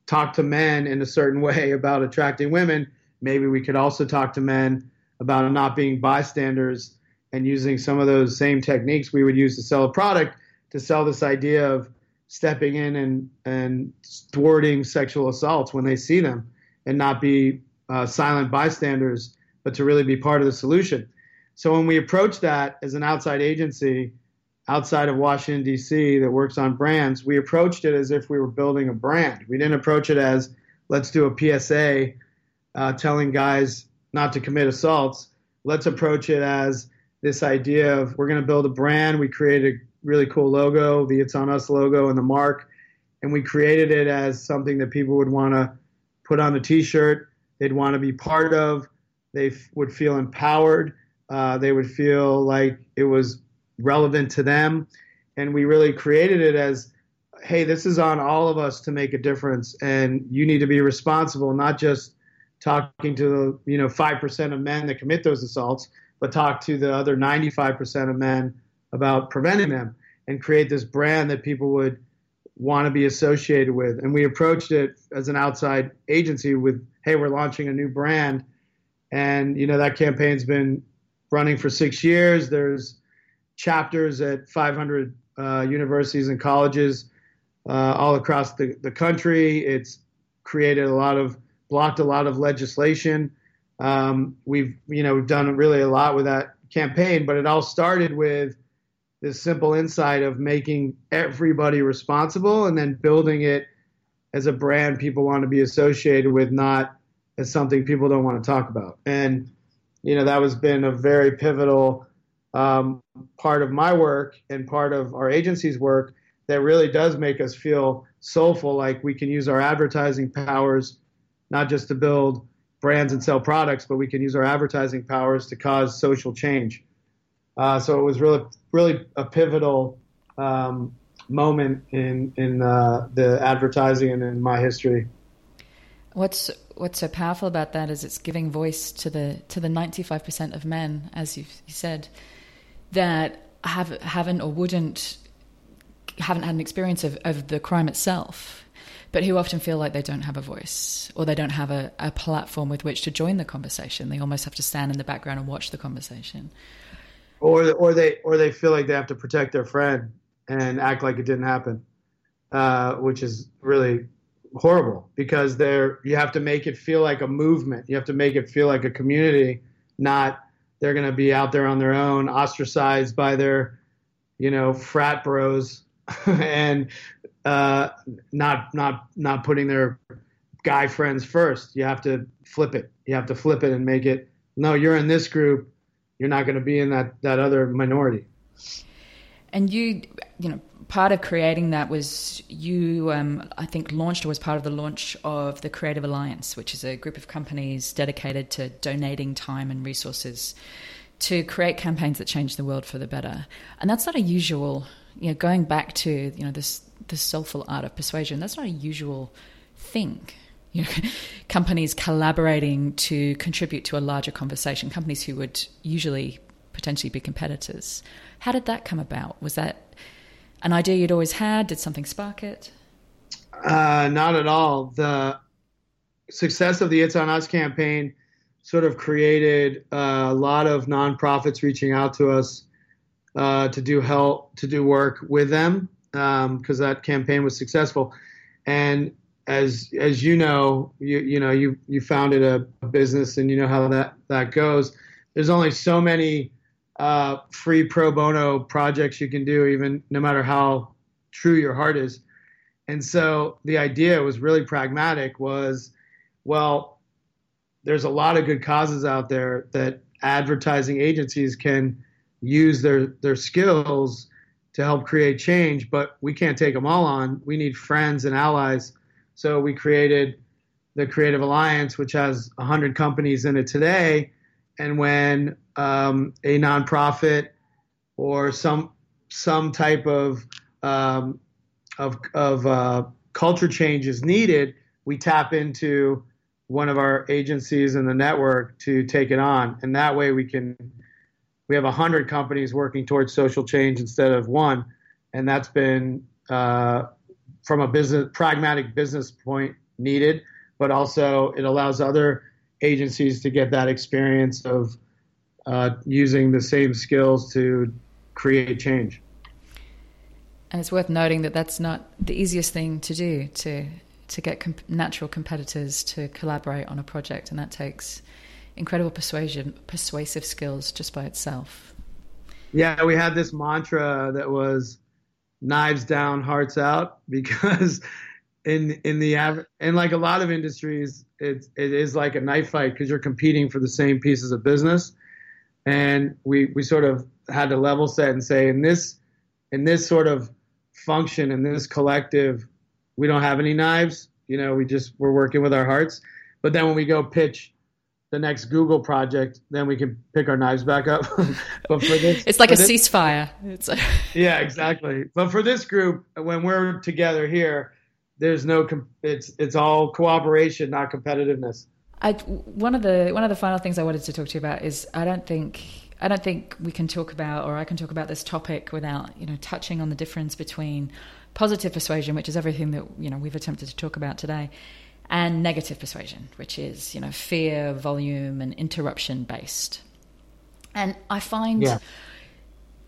talk to men in a certain way about attracting women, maybe we could also talk to men about not being bystanders and using some of those same techniques we would use to sell a product to sell this idea of stepping in and, and thwarting sexual assaults when they see them and not be uh, silent bystanders, but to really be part of the solution. So when we approach that as an outside agency, outside of Washington, D.C., that works on brands, we approached it as if we were building a brand. We didn't approach it as let's do a PSA uh, telling guys not to commit assaults. Let's approach it as this idea of we're going to build a brand. We created a really cool logo, the It's On Us logo and the mark, and we created it as something that people would want to put on the t shirt, they'd want to be part of, they f- would feel empowered. Uh, they would feel like it was relevant to them. And we really created it as, hey, this is on all of us to make a difference, and you need to be responsible, not just talking to the you know five percent of men that commit those assaults, but talk to the other 95% of men about preventing them and create this brand that people would want to be associated with. And we approached it as an outside agency with, hey, we're launching a new brand. And, you know, that campaign's been running for six years. There's chapters at 500 uh, universities and colleges uh, all across the, the country. It's created a lot of, blocked a lot of legislation. Um, we've, you know, we've done really a lot with that campaign, but it all started with this simple insight of making everybody responsible and then building it as a brand people want to be associated with, not as something people don't want to talk about. And you know that has been a very pivotal um, part of my work and part of our agency's work that really does make us feel soulful, like we can use our advertising powers not just to build brands and sell products, but we can use our advertising powers to cause social change. Uh, so it was really, really a pivotal um, moment in in uh, the advertising and in my history. What's what's so powerful about that is it's giving voice to the to the ninety five percent of men, as you said, that have haven't or wouldn't haven't had an experience of, of the crime itself but who often feel like they don't have a voice or they don't have a, a platform with which to join the conversation. They almost have to stand in the background and watch the conversation. Or, or they or they feel like they have to protect their friend and act like it didn't happen, uh, which is really horrible because they're you have to make it feel like a movement. You have to make it feel like a community, not they're going to be out there on their own, ostracized by their, you know, frat bros, and uh, not not not putting their guy friends first. You have to flip it. You have to flip it and make it. No, you're in this group. You're not going to be in that that other minority. And you, you know, part of creating that was you, um, I think, launched or was part of the launch of the Creative Alliance, which is a group of companies dedicated to donating time and resources to create campaigns that change the world for the better. And that's not a usual, you know, going back to, you know, this the soulful art of persuasion. That's not a usual thing. You know, companies collaborating to contribute to a larger conversation, companies who would usually potentially be competitors. How did that come about? Was that an idea you'd always had? Did something spark it? Uh, not at all. The success of the It's On Us campaign sort of created a lot of nonprofits reaching out to us uh, to do help to do work with them because um, that campaign was successful. And as as you know, you you know you you founded a, a business and you know how that that goes. There's only so many uh, free pro bono projects you can do, even no matter how true your heart is. And so the idea was really pragmatic. Was well, there's a lot of good causes out there that advertising agencies can use their their skills to help create change, but we can't take them all on. We need friends and allies. So we created the Creative Alliance, which has 100 companies in it today. And when um, a nonprofit or some some type of um, of, of uh, culture change is needed, we tap into one of our agencies in the network to take it on, and that way we can we have 100 companies working towards social change instead of one. And that's been, uh, from a business, pragmatic business point, needed, but also it allows other agencies to get that experience of uh, using the same skills to create change. And it's worth noting that that's not the easiest thing to do to to get comp- natural competitors to collaborate on a project, and that takes incredible persuasion, persuasive skills just by itself. Yeah, we had this mantra that was knives down, hearts out, because in in the and like a lot of industries, it it is like a knife fight because you're competing for the same pieces of business, and we we sort of had to level set and say in this in this sort of function in this collective, we don't have any knives. You know, we just we're working with our hearts. But then when we go pitch the next Google project, then we can pick our knives back up. but for this, it's like a this, ceasefire. It's a... yeah, exactly. But for this group, when we're together here, there's no. It's it's all cooperation, not competitiveness. I, one of the one of the final things I wanted to talk to you about is I don't think I don't think we can talk about or I can talk about this topic without you know touching on the difference between positive persuasion, which is everything that you know we've attempted to talk about today, and negative persuasion, which is you know fear, volume, and interruption based. And I find, yeah.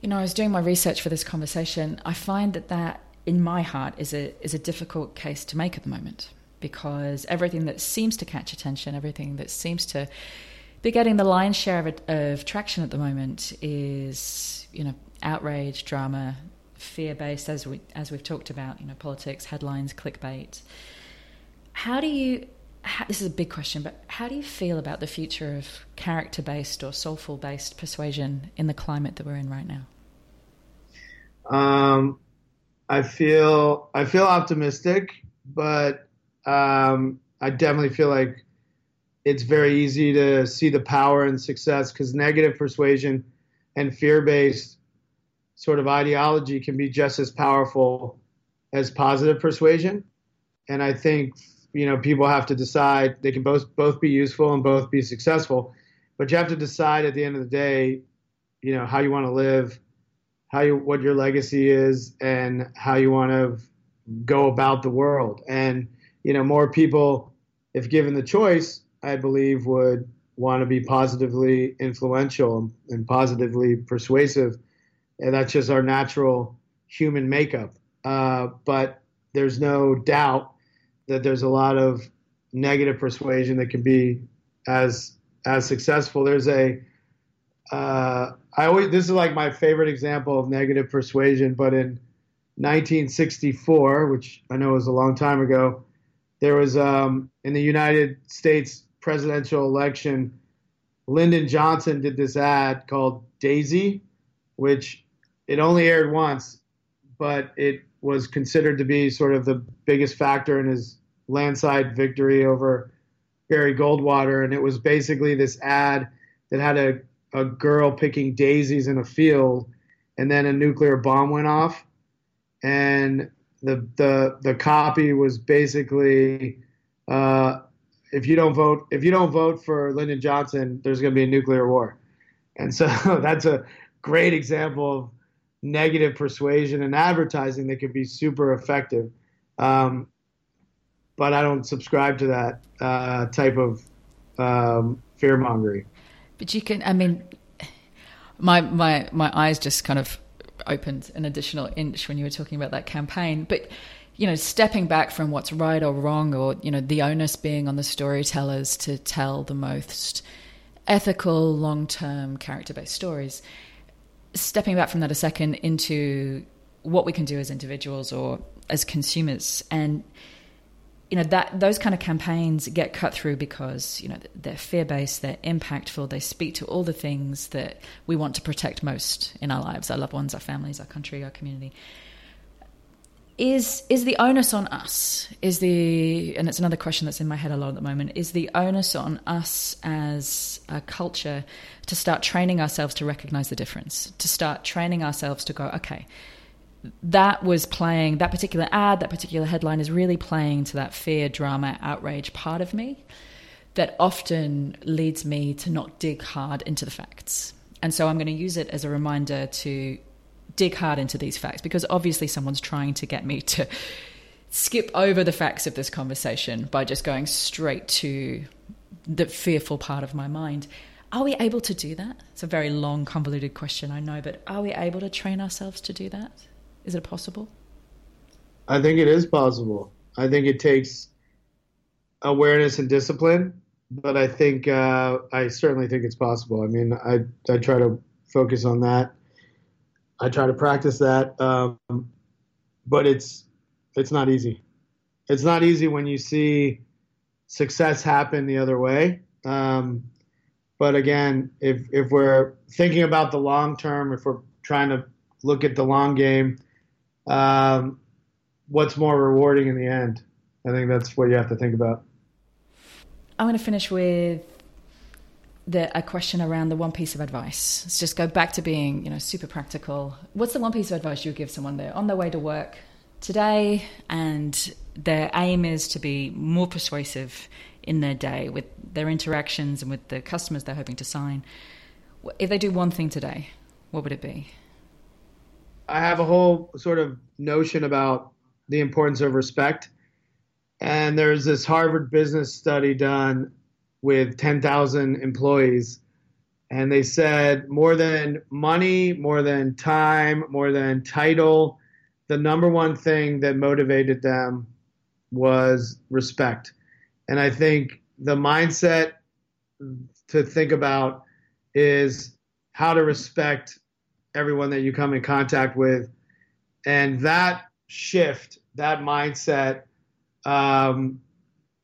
you know, I was doing my research for this conversation. I find that that in my heart is a is a difficult case to make at the moment because everything that seems to catch attention, everything that seems to be getting the lion's share of, of traction at the moment is you know outrage, drama, fear based, as we as we've talked about, you know, politics, headlines, clickbait. How do you? How, this is a big question, but how do you feel about the future of character based or soulful based persuasion in the climate that we're in right now? Um, I feel I feel optimistic, but um, I definitely feel like it's very easy to see the power and success because negative persuasion and fear based sort of ideology can be just as powerful as positive persuasion. And I think you know people have to decide they can both both be useful and both be successful, but you have to decide at the end of the day, you know how you want to live, how you what your legacy is, and how you want to go about the world. And you know more people, if given the choice, I believe would want to be positively influential and positively persuasive and that's just our natural human makeup. Uh, but there's no doubt that there's a lot of negative persuasion that can be as as successful. There's a uh, I always this is like my favorite example of negative persuasion, but in 1964, which I know was a long time ago, there was um, in the United States presidential election, Lyndon Johnson did this ad called Daisy, which it only aired once, but it was considered to be sort of the biggest factor in his landslide victory over Barry Goldwater. And it was basically this ad that had a, a girl picking daisies in a field, and then a nuclear bomb went off. And the the the copy was basically uh, if you don't vote if you don't vote for Lyndon Johnson, there's going to be a nuclear war. And so that's a great example of negative persuasion and advertising that could be super effective. Um, but I don't subscribe to that uh, type of um, fear mongering. But you can, I mean, my my my eyes just kind of opened an additional inch when you were talking about that campaign. But you know, stepping back from what's right or wrong, or you know, the onus being on the storytellers to tell the most ethical, long-term, character-based stories stepping back from that a second into what we can do as individuals or as consumers and you know that those kind of campaigns get cut through because you know they're fear-based they're impactful they speak to all the things that we want to protect most in our lives our loved ones our families our country our community. Is is the onus on us is the and it's another question that's in my head a lot at the moment is the onus on us as a culture to start training ourselves to recognize the difference to start training ourselves to go okay that was playing that particular ad that particular headline is really playing to that fear drama outrage part of me that often leads me to not dig hard into the facts and so i'm going to use it as a reminder to dig hard into these facts because obviously someone's trying to get me to skip over the facts of this conversation by just going straight to the fearful part of my mind. Are we able to do that? It's a very long, convoluted question, I know, but are we able to train ourselves to do that? Is it possible? I think it is possible. I think it takes awareness and discipline, but I think uh, I certainly think it's possible. I mean, I I try to focus on that I try to practice that, um, but it's it's not easy. It's not easy when you see success happen the other way. Um, but again, if if we're thinking about the long term, if we're trying to look at the long game, um, what's more rewarding in the end? I think that's what you have to think about. I'm going to finish with the, a question around the one piece of advice. Let's just go back to being, you know, super practical. What's the one piece of advice you would give someone there on their way to work today, and their aim is to be more persuasive in their day with their interactions and with the customers they're hoping to sign? If they do one thing today, what would it be? I have a whole sort of notion about the importance of respect. And there's this Harvard business study done with 10,000 employees. And they said more than money, more than time, more than title, the number one thing that motivated them was respect. And I think the mindset to think about is how to respect everyone that you come in contact with. And that shift, that mindset, um,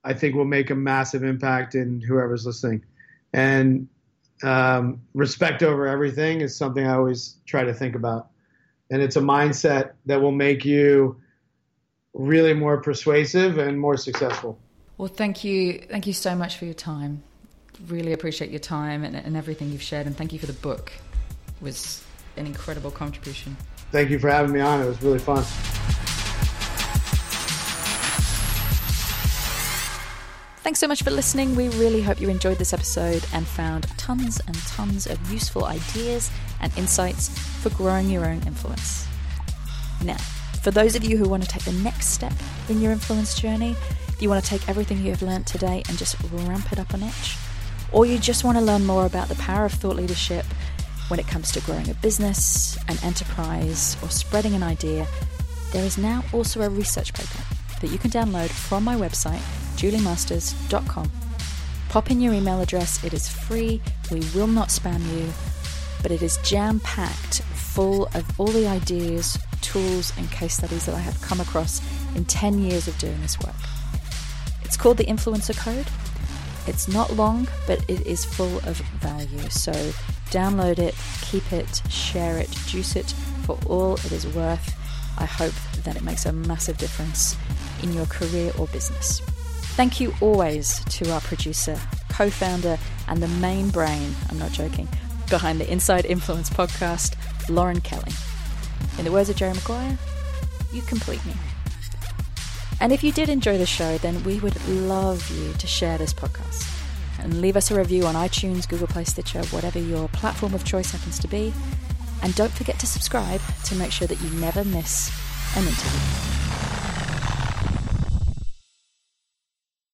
I think will make a massive impact in whoever's listening. And um, respect over everything is something I always try to think about. And it's a mindset that will make you really more persuasive and more successful. Well, thank you. Thank you so much for your time. Really appreciate your time and, and everything you've shared. And thank you for the book. It was an incredible contribution. Thank you for having me on. It was really fun. Thanks so much for listening. We really hope you enjoyed this episode and found tons and tons of useful ideas and insights for growing your own influence. Now, for those of you who want to take the next step in your influence journey, you want to take everything you have learned today and just ramp it up a notch, or you just want to learn more about the power of thought leadership when it comes to growing a business, an enterprise, or spreading an idea, there is now also a research paper that you can download from my website juliemasters.com. Pop in your email address, it is free, we will not spam you, but it is jam packed full of all the ideas, tools, and case studies that I have come across in 10 years of doing this work. It's called the Influencer Code. It's not long, but it is full of value. So download it, keep it, share it, juice it for all it is worth. I hope that it makes a massive difference in your career or business. Thank you always to our producer, co founder, and the main brain, I'm not joking, behind the Inside Influence podcast, Lauren Kelly. In the words of Jerry Maguire, you complete me. And if you did enjoy the show, then we would love you to share this podcast and leave us a review on iTunes, Google Play, Stitcher, whatever your platform of choice happens to be. And don't forget to subscribe to make sure that you never miss an interview.